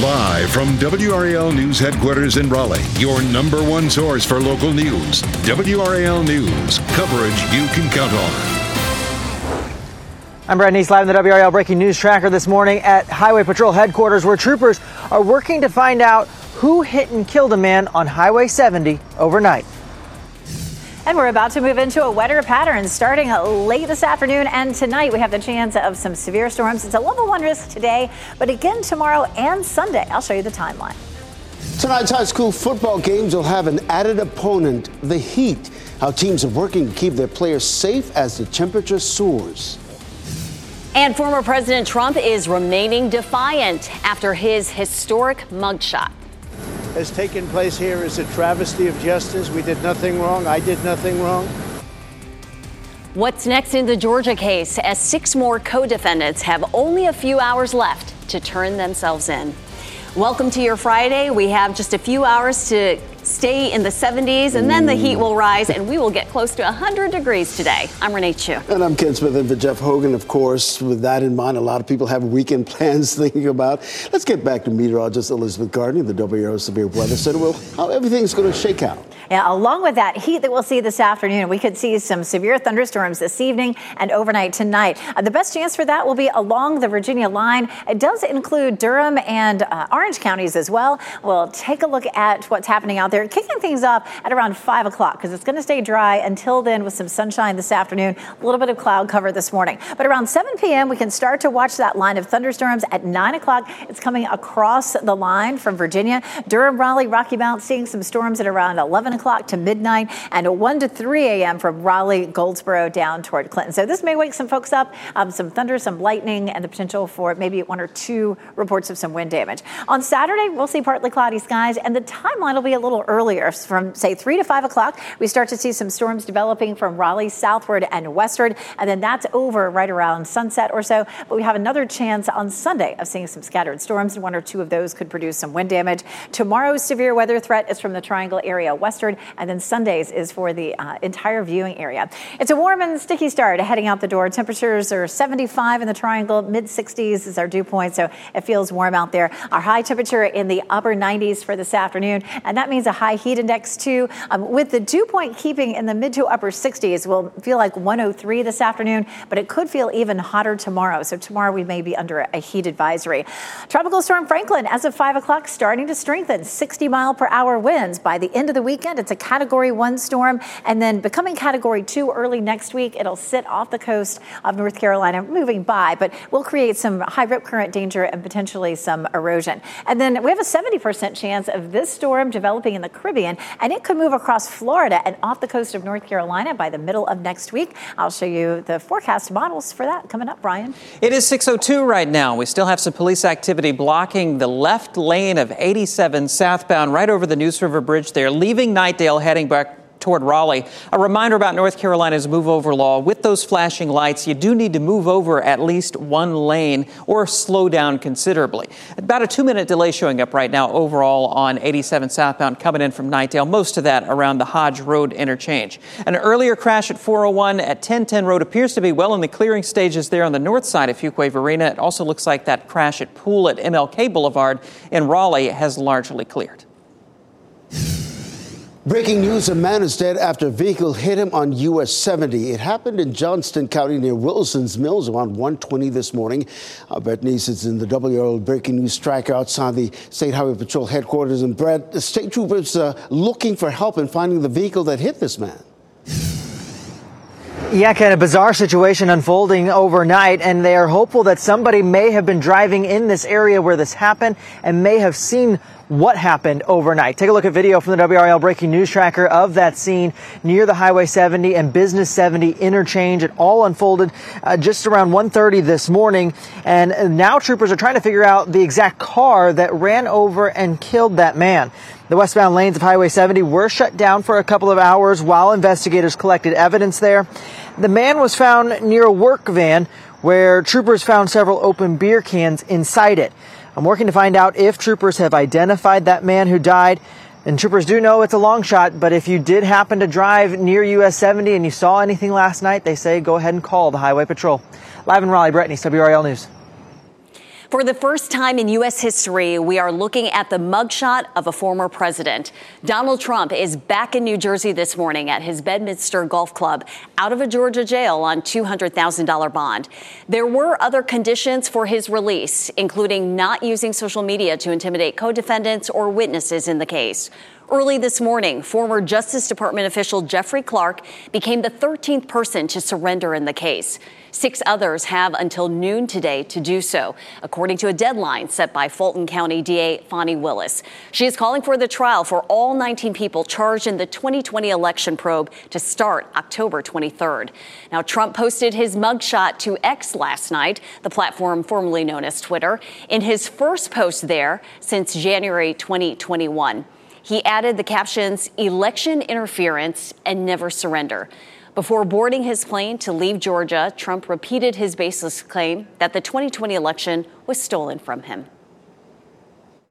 Live from WRAL News headquarters in Raleigh, your number one source for local news. WRAL News, coverage you can count on. I'm Brett Neese, live in the WRAL Breaking News Tracker this morning at Highway Patrol headquarters, where troopers are working to find out who hit and killed a man on Highway 70 overnight. And we're about to move into a wetter pattern starting late this afternoon and tonight. We have the chance of some severe storms. It's a level one risk today, but again tomorrow and Sunday. I'll show you the timeline. Tonight's high school football games will have an added opponent, the Heat. How teams are working to keep their players safe as the temperature soars. And former President Trump is remaining defiant after his historic mugshot has taken place here is a travesty of justice. We did nothing wrong. I did nothing wrong. What's next in the Georgia case as six more co defendants have only a few hours left to turn themselves in? Welcome to your Friday. We have just a few hours to stay in the 70s, and then the heat will rise, and we will get close to 100 degrees today. I'm Renee Chun. And I'm Ken Smith, and for Jeff Hogan, of course. With that in mind, a lot of people have weekend plans thinking about. Let's get back to meteorologist Elizabeth Gardner, the WRAL Severe Weather Center. Well, how everything's going to shake out. Yeah, along with that heat that we'll see this afternoon, we could see some severe thunderstorms this evening and overnight tonight. Uh, the best chance for that will be along the Virginia line. It does include Durham and uh, Orange counties as well. We'll take a look at what's happening out there, kicking things off at around 5 o'clock because it's going to stay dry until then with some sunshine this afternoon, a little bit of cloud cover this morning. But around 7 p.m., we can start to watch that line of thunderstorms. At 9 o'clock, it's coming across the line from Virginia. Durham, Raleigh, Rocky Mount, seeing some storms at around 11 o'clock to midnight and 1 to 3 a.m. from Raleigh, Goldsboro down toward Clinton. So this may wake some folks up, um, some thunder, some lightning, and the potential for maybe one or two reports of some wind damage. On Saturday, we'll see partly cloudy skies, and the timeline will be a little earlier. From, say, 3 to 5 o'clock, we start to see some storms developing from Raleigh southward and westward, and then that's over right around sunset or so. But we have another chance on Sunday of seeing some scattered storms, and one or two of those could produce some wind damage. Tomorrow's severe weather threat is from the Triangle area westward, and then Sundays is for the uh, entire viewing area. It's a warm and sticky start heading out the door. Temperatures are 75 in the Triangle, mid 60s is our dew point, so it feels warm out there. Our high temperature in the upper 90s for this afternoon, and that means a high heat index too. Um, with the dew point keeping in the mid to upper 60s, we'll feel like 103 this afternoon, but it could feel even hotter tomorrow. So tomorrow we may be under a heat advisory. Tropical storm Franklin, as of 5 o'clock, starting to strengthen 60 mile per hour winds. By the end of the weekend, it's a category one storm and then becoming category two early next week. It'll sit off the coast of North Carolina, moving by, but will create some high rip current danger and potentially some erosion. And then we have a 70% chance of this storm developing in the Caribbean, and it could move across Florida and off the coast of North Carolina by the middle of next week. I'll show you the forecast models for that coming up, Brian. It is 602 right now. We still have some police activity blocking the left lane of 87 southbound right over the Neuse River Bridge there, leaving Knightdale heading back toward Raleigh. A reminder about North Carolina's move over law. With those flashing lights, you do need to move over at least one lane or slow down considerably. About a two minute delay showing up right now overall on 87 southbound coming in from Knightdale, most of that around the Hodge Road interchange. An earlier crash at 401 at 1010 Road appears to be well in the clearing stages there on the north side of Fuquay-Varina. It also looks like that crash at Poole at MLK Boulevard in Raleigh has largely cleared. Breaking news a man is dead after a vehicle hit him on US 70. It happened in Johnston County near Wilson's Mills around 120 this morning. Uh, Brett Neese is in the WRAL Breaking News tracker outside the State Highway Patrol headquarters. And Brett, the state troopers uh, looking for help in finding the vehicle that hit this man. Yeah, kind of bizarre situation unfolding overnight, and they are hopeful that somebody may have been driving in this area where this happened and may have seen what happened overnight. Take a look at video from the WRAL breaking news tracker of that scene near the Highway 70 and Business 70 interchange. It all unfolded uh, just around 1.30 this morning. And now troopers are trying to figure out the exact car that ran over and killed that man. The westbound lanes of Highway 70 were shut down for a couple of hours while investigators collected evidence there. The man was found near a work van where troopers found several open beer cans inside it. I'm working to find out if troopers have identified that man who died. And troopers do know it's a long shot, but if you did happen to drive near US 70 and you saw anything last night, they say go ahead and call the Highway Patrol. Live in Raleigh, Brett Neese, WRAL News. For the first time in U.S. history, we are looking at the mugshot of a former president. Donald Trump is back in New Jersey this morning at his Bedminster Golf Club, out of a Georgia jail on $200,000 bond. There were other conditions for his release, including not using social media to intimidate co defendants or witnesses in the case. Early this morning, former Justice Department official Jeffrey Clark became the 13th person to surrender in the case. Six others have until noon today to do so, according to a deadline set by Fulton County DA Fani Willis. She is calling for the trial for all 19 people charged in the 2020 election probe to start October 23rd. Now, Trump posted his mugshot to X last night, the platform formerly known as Twitter, in his first post there since January 2021. He added the captions election interference and never surrender. Before boarding his plane to leave Georgia, Trump repeated his baseless claim that the 2020 election was stolen from him.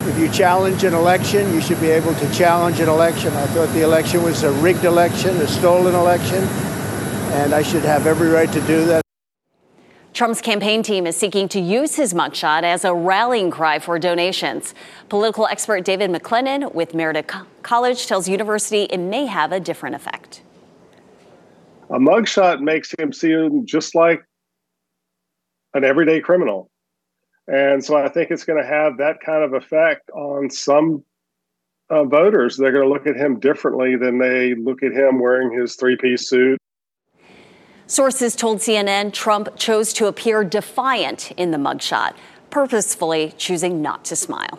If you challenge an election, you should be able to challenge an election. I thought the election was a rigged election, a stolen election, and I should have every right to do that. Trump's campaign team is seeking to use his mugshot as a rallying cry for donations. Political expert David McLennan with Meredith College tells University it may have a different effect a mugshot makes him seem just like an everyday criminal. And so I think it's going to have that kind of effect on some uh, voters. They're going to look at him differently than they look at him wearing his three piece suit. Sources told CNN Trump chose to appear defiant in the mugshot, purposefully choosing not to smile.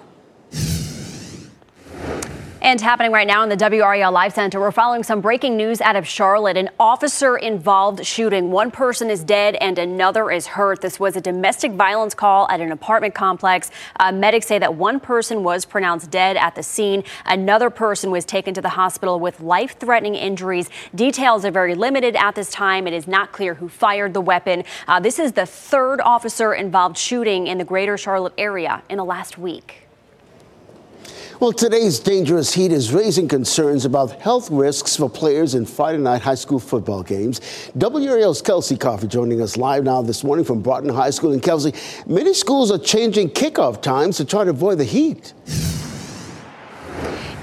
And happening right now in the WRAL Live Center, we're following some breaking news out of Charlotte. An officer involved shooting. One person is dead and another is hurt. This was a domestic violence call at an apartment complex. Uh, medics say that one person was pronounced dead at the scene. Another person was taken to the hospital with life threatening injuries. Details are very limited at this time. It is not clear who fired the weapon. Uh, this is the third officer involved shooting in the greater Charlotte area in the last week. Well, today's dangerous heat is raising concerns about health risks for players in Friday night high school football games. WRAL's Kelsey Coffey joining us live now this morning from Broughton High School. And Kelsey, many schools are changing kickoff times to try to avoid the heat.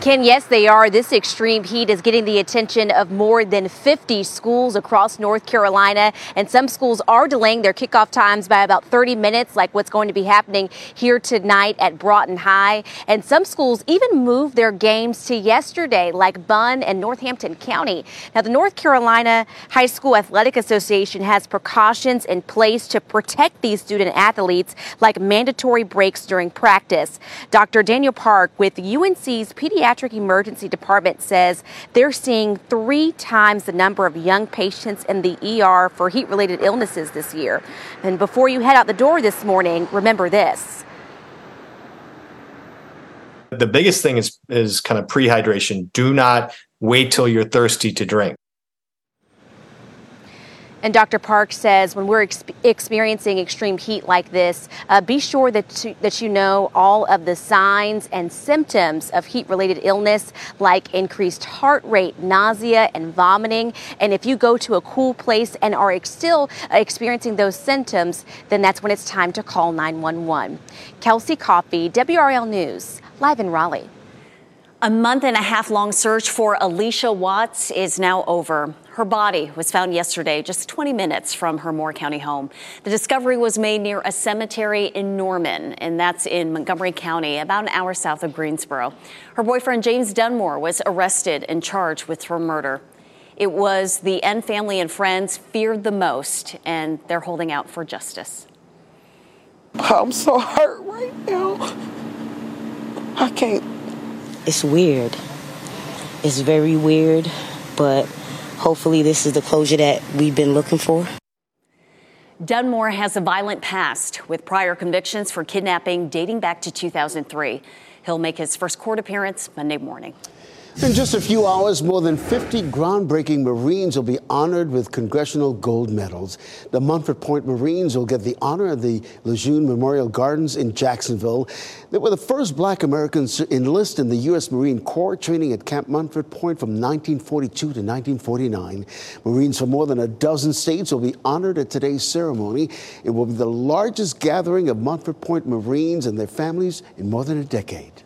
Ken, yes, they are. This extreme heat is getting the attention of more than 50 schools across North Carolina, and some schools are delaying their kickoff times by about 30 minutes, like what's going to be happening here tonight at Broughton High. And some schools even moved their games to yesterday, like Bunn and Northampton County. Now, the North Carolina High School Athletic Association has precautions in place to protect these student athletes, like mandatory breaks during practice. Dr. Daniel Park with UNC's Pediatric Pediatric Emergency Department says they're seeing three times the number of young patients in the ER for heat related illnesses this year. And before you head out the door this morning, remember this. The biggest thing is is kind of prehydration. Do not wait till you're thirsty to drink. And Dr. Park says when we're ex- experiencing extreme heat like this, uh, be sure that, to, that you know all of the signs and symptoms of heat related illness, like increased heart rate, nausea, and vomiting. And if you go to a cool place and are ex- still experiencing those symptoms, then that's when it's time to call 911. Kelsey Coffey, WRAL News, live in Raleigh. A month and a half long search for Alicia Watts is now over. Her body was found yesterday, just 20 minutes from her Moore County home. The discovery was made near a cemetery in Norman, and that's in Montgomery County, about an hour south of Greensboro. Her boyfriend, James Dunmore, was arrested and charged with her murder. It was the N family and friends feared the most, and they're holding out for justice. I'm so hurt right now. I can't it's weird. It's very weird, but hopefully, this is the closure that we've been looking for. Dunmore has a violent past with prior convictions for kidnapping dating back to 2003. He'll make his first court appearance Monday morning. In just a few hours, more than 50 groundbreaking Marines will be honored with congressional gold medals. The Montford Point Marines will get the honor of the Lejeune Memorial Gardens in Jacksonville. They were the first black Americans to enlist in the U.S. Marine Corps, training at Camp Montford Point from 1942 to 1949. Marines from more than a dozen states will be honored at today's ceremony. It will be the largest gathering of Montford Point Marines and their families in more than a decade.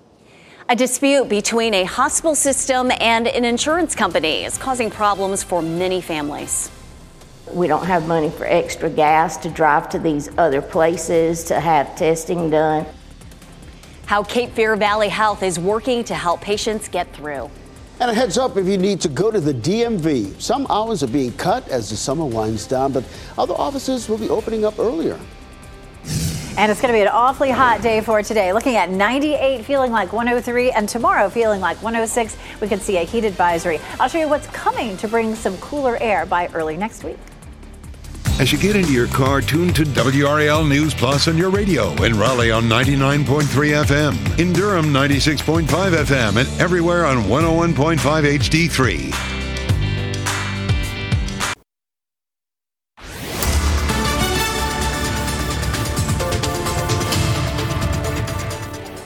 A dispute between a hospital system and an insurance company is causing problems for many families. We don't have money for extra gas to drive to these other places to have testing done. How Cape Fear Valley Health is working to help patients get through. And a heads up if you need to go to the DMV. Some hours are being cut as the summer winds down, but other offices will be opening up earlier. And it's going to be an awfully hot day for today. Looking at 98, feeling like 103, and tomorrow feeling like 106. We could see a heat advisory. I'll show you what's coming to bring some cooler air by early next week. As you get into your car, tune to WRAL News Plus on your radio in Raleigh on 99.3 FM, in Durham 96.5 FM, and everywhere on 101.5 HD3.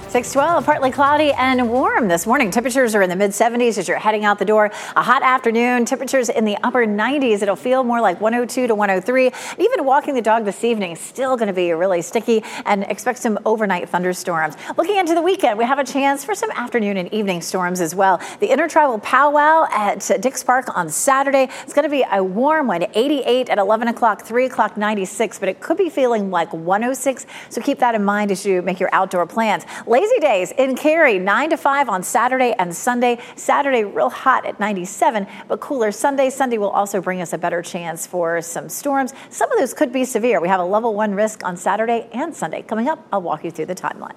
612, partly cloudy and warm this morning. Temperatures are in the mid 70s as you're heading out the door. A hot afternoon, temperatures in the upper 90s. It'll feel more like 102 to 103. Even walking the dog this evening still going to be really sticky and expect some overnight thunderstorms. Looking into the weekend, we have a chance for some afternoon and evening storms as well. The Intertribal Powwow at Dix Park on Saturday. It's going to be a warm one, 88 at 11 o'clock, 3 o'clock, 96, but it could be feeling like 106. So keep that in mind as you make your outdoor plans. Lazy days in Cary, 9 to 5 on Saturday and Sunday. Saturday, real hot at 97, but cooler Sunday. Sunday will also bring us a better chance for some storms. Some of those could be severe. We have a level one risk on Saturday and Sunday. Coming up, I'll walk you through the timeline.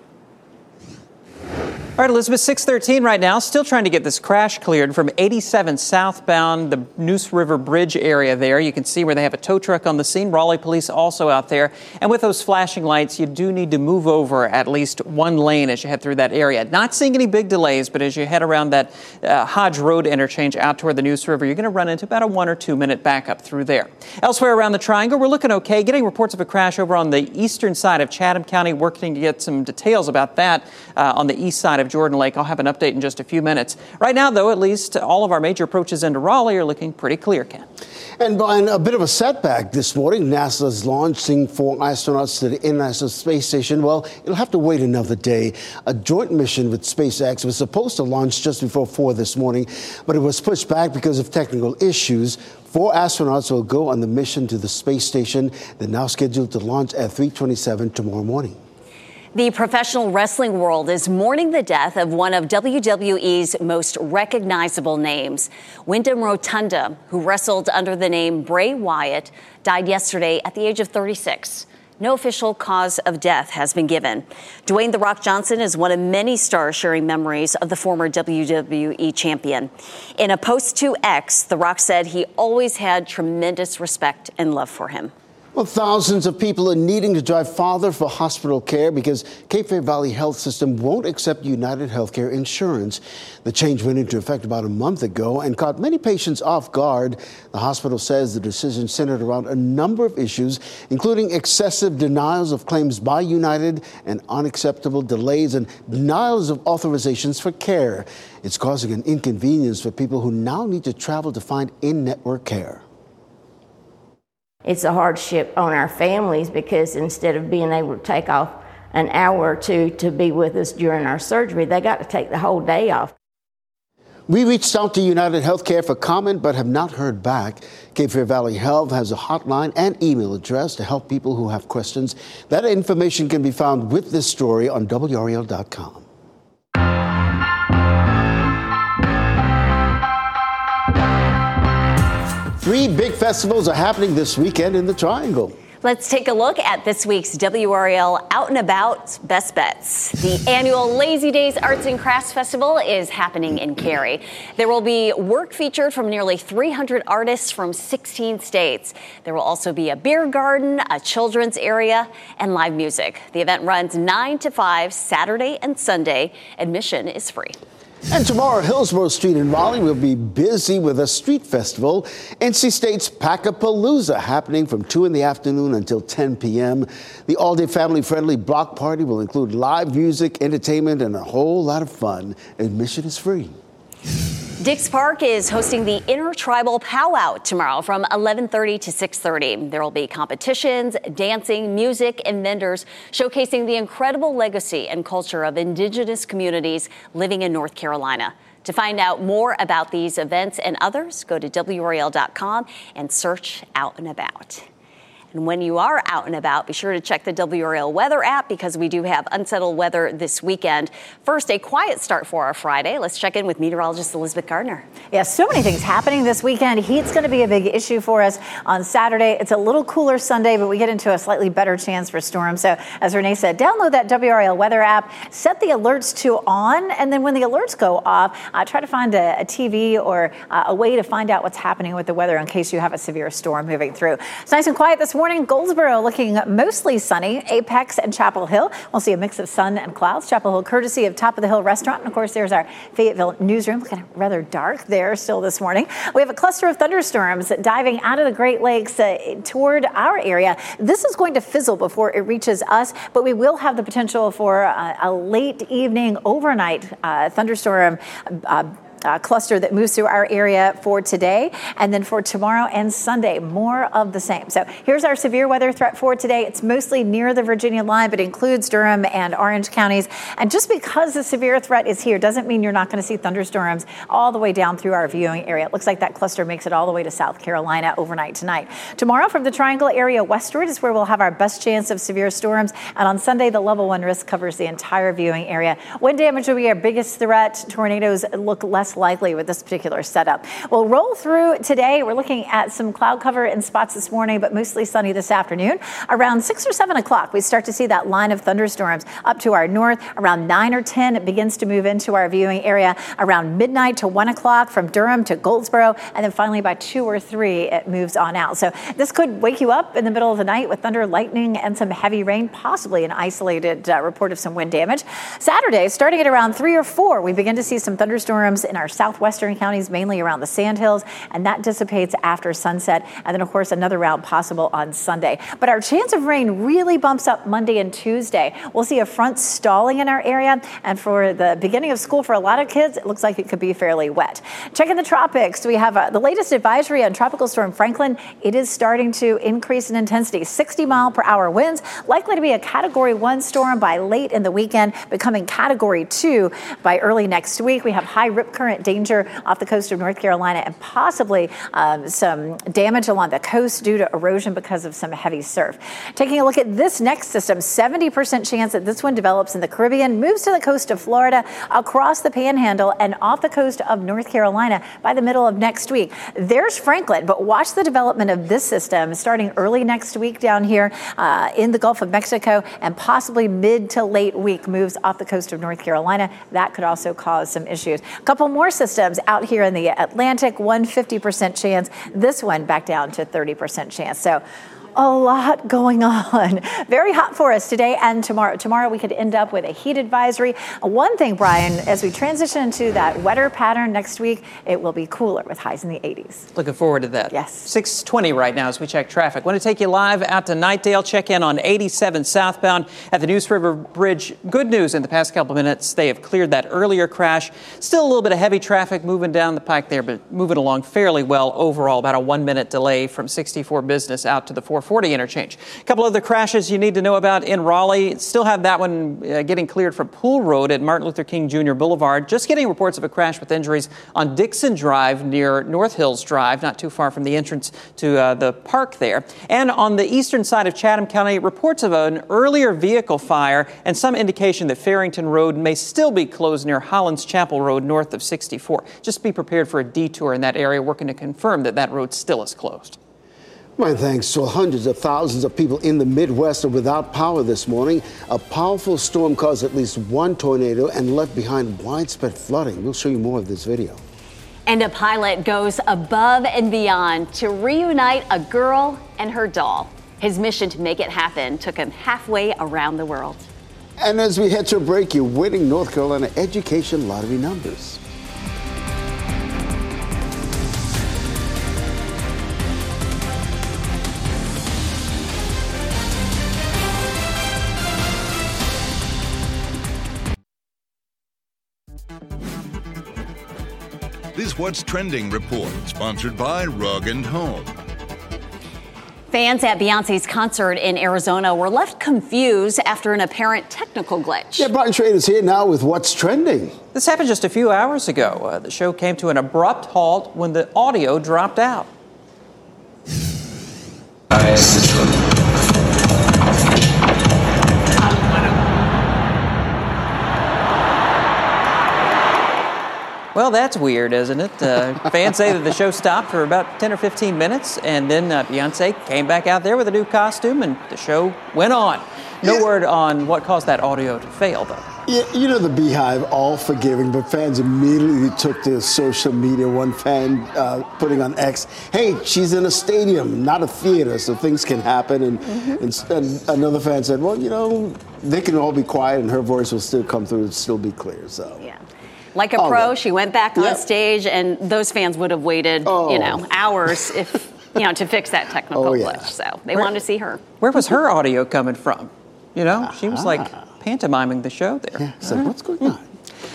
All right, Elizabeth, 613 right now. Still trying to get this crash cleared from 87 southbound, the Neuse River Bridge area there. You can see where they have a tow truck on the scene. Raleigh police also out there. And with those flashing lights, you do need to move over at least one lane as you head through that area. Not seeing any big delays, but as you head around that uh, Hodge Road interchange out toward the Neuse River, you're going to run into about a one or two minute backup through there. Elsewhere around the triangle, we're looking okay. Getting reports of a crash over on the eastern side of Chatham County, working to get some details about that uh, on the east side of Jordan Lake. I'll have an update in just a few minutes. Right now, though, at least all of our major approaches into Raleigh are looking pretty clear, Ken. And Brian, a bit of a setback this morning. NASA's launching four astronauts to the International Space Station. Well, it'll have to wait another day. A joint mission with SpaceX was supposed to launch just before 4 this morning, but it was pushed back because of technical issues. Four astronauts will go on the mission to the space station. They're now scheduled to launch at 327 tomorrow morning. The professional wrestling world is mourning the death of one of WWE's most recognizable names. Wyndham Rotunda, who wrestled under the name Bray Wyatt, died yesterday at the age of 36. No official cause of death has been given. Dwayne The Rock Johnson is one of many stars sharing memories of the former WWE champion. In a post to X, The Rock said he always had tremendous respect and love for him. Well, thousands of people are needing to drive farther for hospital care because Cape Fear Valley Health System won't accept United Healthcare insurance. The change went into effect about a month ago and caught many patients off guard. The hospital says the decision centered around a number of issues, including excessive denials of claims by United and unacceptable delays and denials of authorizations for care. It's causing an inconvenience for people who now need to travel to find in network care it's a hardship on our families because instead of being able to take off an hour or two to be with us during our surgery, they got to take the whole day off. We reached out to United Healthcare for comment but have not heard back. Cape Fear Valley Health has a hotline and email address to help people who have questions. That information can be found with this story on WRAL.com. Three big festivals are happening this weekend in the Triangle. Let's take a look at this week's WRAL Out and About Best Bets. The annual Lazy Days Arts and Crafts Festival is happening in Cary. There will be work featured from nearly 300 artists from 16 states. There will also be a beer garden, a children's area, and live music. The event runs 9 to 5 Saturday and Sunday. Admission is free. And tomorrow, Hillsborough Street in Raleigh will be busy with a street festival. NC State's Packapalooza happening from 2 in the afternoon until 10 p.m. The all day family friendly block party will include live music, entertainment, and a whole lot of fun. Admission is free. Dix Park is hosting the Intertribal Powwow tomorrow from 11:30 to 6:30. There will be competitions, dancing, music, and vendors showcasing the incredible legacy and culture of indigenous communities living in North Carolina. To find out more about these events and others, go to WRAL.com and search Out and About. And when you are out and about, be sure to check the WRAL weather app because we do have unsettled weather this weekend. First, a quiet start for our Friday. Let's check in with meteorologist Elizabeth Gardner. Yeah, so many things happening this weekend. Heat's going to be a big issue for us on Saturday. It's a little cooler Sunday, but we get into a slightly better chance for storms. So, as Renee said, download that WRAL weather app, set the alerts to on, and then when the alerts go off, uh, try to find a, a TV or uh, a way to find out what's happening with the weather in case you have a severe storm moving through. It's nice and quiet this morning morning, Goldsboro looking mostly sunny. Apex and Chapel Hill. We'll see a mix of sun and clouds. Chapel Hill, courtesy of Top of the Hill Restaurant. And of course, there's our Fayetteville newsroom. Looking rather dark there still this morning. We have a cluster of thunderstorms diving out of the Great Lakes uh, toward our area. This is going to fizzle before it reaches us, but we will have the potential for uh, a late evening, overnight uh, thunderstorm uh, cluster that moves through our area for today. And then for tomorrow and Sunday, more of the same. So here's our severe weather threat for today. It's mostly near the Virginia line, but includes Durham and Orange counties. And just because the severe threat is here doesn't mean you're not going to see thunderstorms all the way down through our viewing area. It looks like that cluster makes it all the way to South Carolina overnight tonight. Tomorrow, from the Triangle area westward, is where we'll have our best chance of severe storms. And on Sunday, the level one risk covers the entire viewing area. Wind damage will be our biggest threat. Tornadoes look less likely with this particular setup. We'll roll through today. We're looking at some cloud cover in spots this morning, but mostly sunny this afternoon. Around 6 or 7 o'clock, we start to see that line of thunderstorms up to our north. Around 9 or 10, it begins to move into our viewing area. Around midnight to 1 o'clock from Durham to Goldsboro. And then finally by 2 or 3, it moves on out. So this could wake you up in the middle of the night with thunder, lightning, and some heavy rain, possibly an isolated uh, report of some wind damage. Saturday, starting at around 3 or 4, we begin to see some thunderstorms in our southwestern counties, mainly around the Sandhills, and that dissipates after sunset. And then, of course, another round possible on Sunday. But our chance of rain really bumps up Monday and Tuesday. We'll see a front stalling in our area, and for the beginning of school for a lot of kids, it looks like it could be fairly wet. Checking the tropics, we have uh, the latest advisory on Tropical Storm Franklin. It is starting to increase in intensity, 60 mile per hour winds, likely to be a Category 1 storm by late in the weekend, becoming Category 2 by early next week. We have high rip current danger off the coast of North Carolina and possibly um, some damage along the coast due to erosion because of some heavy surf. Taking a look at this next system, 70% chance that this one develops in the Caribbean, moves to the coast of Florida, across the panhandle, and off the coast of North Carolina by the middle of next week. There's Franklin, but watch the development of this system starting early next week down here uh, in the Gulf of Mexico and possibly mid to late week moves off the coast of North Carolina. That could also cause some issues. A couple more systems out here in the Atlantic, 150% chance. This one back down to 30% chance. So a lot going on. Very hot for us today and tomorrow. Tomorrow we could end up with a heat advisory. One thing, Brian, as we transition to that wetter pattern next week, it will be cooler with highs in the 80s. Looking forward to that. Yes. 620 right now as we check traffic. Want to take you live out to Knightdale. Check in on 87 southbound at the Neuse River Bridge. Good news in the past couple minutes. They have cleared that earlier crash. Still a little bit of heavy traffic moving down the pike there, but moving along fairly well overall. About a one minute delay from 64 business out to the 4 440 interchange. A couple other crashes you need to know about in Raleigh. Still have that one uh, getting cleared from Poole Road at Martin Luther King Jr. Boulevard. Just getting reports of a crash with injuries on Dixon Drive near North Hills Drive, not too far from the entrance to uh, the park there. And on the eastern side of Chatham County, reports of an earlier vehicle fire and some indication that Farrington Road may still be closed near Hollands Chapel Road north of 64. Just be prepared for a detour in that area, working to confirm that that road still is closed. My thanks to hundreds of thousands of people in the Midwest are without power this morning. A powerful storm caused at least one tornado and left behind widespread flooding. We'll show you more of this video. And a pilot goes above and beyond to reunite a girl and her doll. His mission to make it happen took him halfway around the world. And as we head to a break, you're winning North Carolina education lottery numbers. This What's Trending report, sponsored by Rug and Home. Fans at Beyonce's concert in Arizona were left confused after an apparent technical glitch. Yeah, Brian Train is here now with What's Trending. This happened just a few hours ago. Uh, the show came to an abrupt halt when the audio dropped out. Well, that's weird, isn't it? Uh, fans say that the show stopped for about 10 or 15 minutes, and then uh, Beyonce came back out there with a new costume, and the show went on. No Yeah. word on what caused that audio to fail, though. Yeah, you know the BeyHive, all forgiving, but fans immediately took to social media. One fan uh, putting on X, "Hey, she's in a stadium, not a theater, so things can happen." And, and, and another fan said, "Well, you know, they can all be quiet, and her voice will still come through and still be clear." So, Yeah. Like a Oh, pro, yeah. she went back on Yeah. stage, and those fans would have waited, Oh. you know, hours if, you know, to fix that technical Oh, yeah. glitch. So they wanted to see her. Where was her audio coming from? You know, she was like pantomiming the show there. yeah. So what's going on?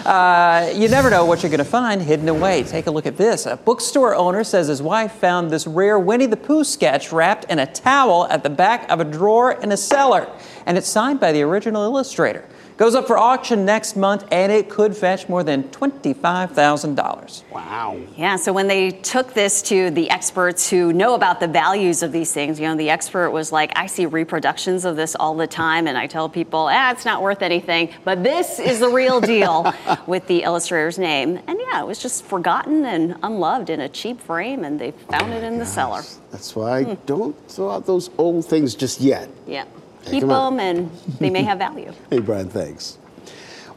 Uh, you never know what you're going to find hidden away. Take a look at this. A bookstore owner says his wife found this rare Winnie the Pooh sketch wrapped in a towel at the back of a drawer in a cellar, and it's signed by the original illustrator. Goes up for auction next month, and it could fetch more than $25,000. Wow. Yeah, so when they took this to the experts who know about the values of these things, you know, the expert was like, I see reproductions of this all the time, and I tell people, ah, it's not worth anything, but this is the real deal with the illustrator's name. And yeah, it was just forgotten and unloved in a cheap frame, and they found it in the cellar. That's why I don't throw out those old things just yet. Yeah. Keep them, and they may have value. Hey, Brian, thanks.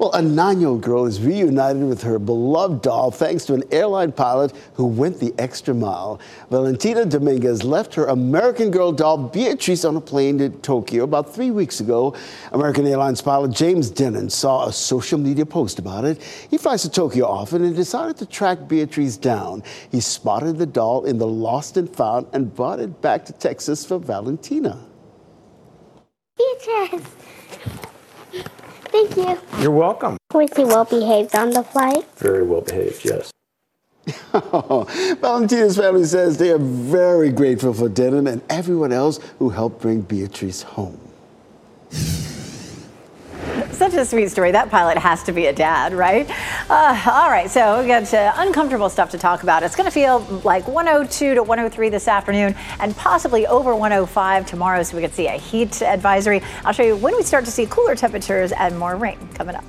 Well, a nine year old girl is reunited with her beloved doll thanks to an airline pilot who went the extra mile. Valentina Dominguez left her American Girl doll Beatrice on a plane to Tokyo about three weeks ago. American Airlines pilot James Denon saw a social media post about it. He flies to Tokyo often and decided to track Beatrice down. He spotted the doll in the lost and found and brought it back to Texas for Valentina. Beatrice. Thank you. You're welcome. Was he well behaved on the flight? Very well behaved, yes. Valentina's family says they are very grateful for Denon and everyone else who helped bring Beatrice home. Such a sweet story. That pilot has to be a dad, right? Uh, all right, so we got uh, uncomfortable stuff to talk about. It's going to feel like 102 to 103 this afternoon and possibly over 105 tomorrow, so we could see a heat advisory. I'll show you when we start to see cooler temperatures and more rain coming up.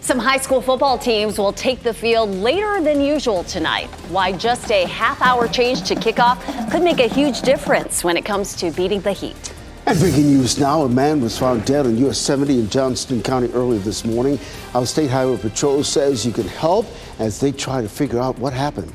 Some high school football teams will take the field later than usual tonight. Why just a half hour change to kickoff could make a huge difference when it comes to beating the heat. And breaking news now, a man was found dead on US 70 in Johnston County earlier this morning. Our State Highway Patrol says you can help as they try to figure out what happened.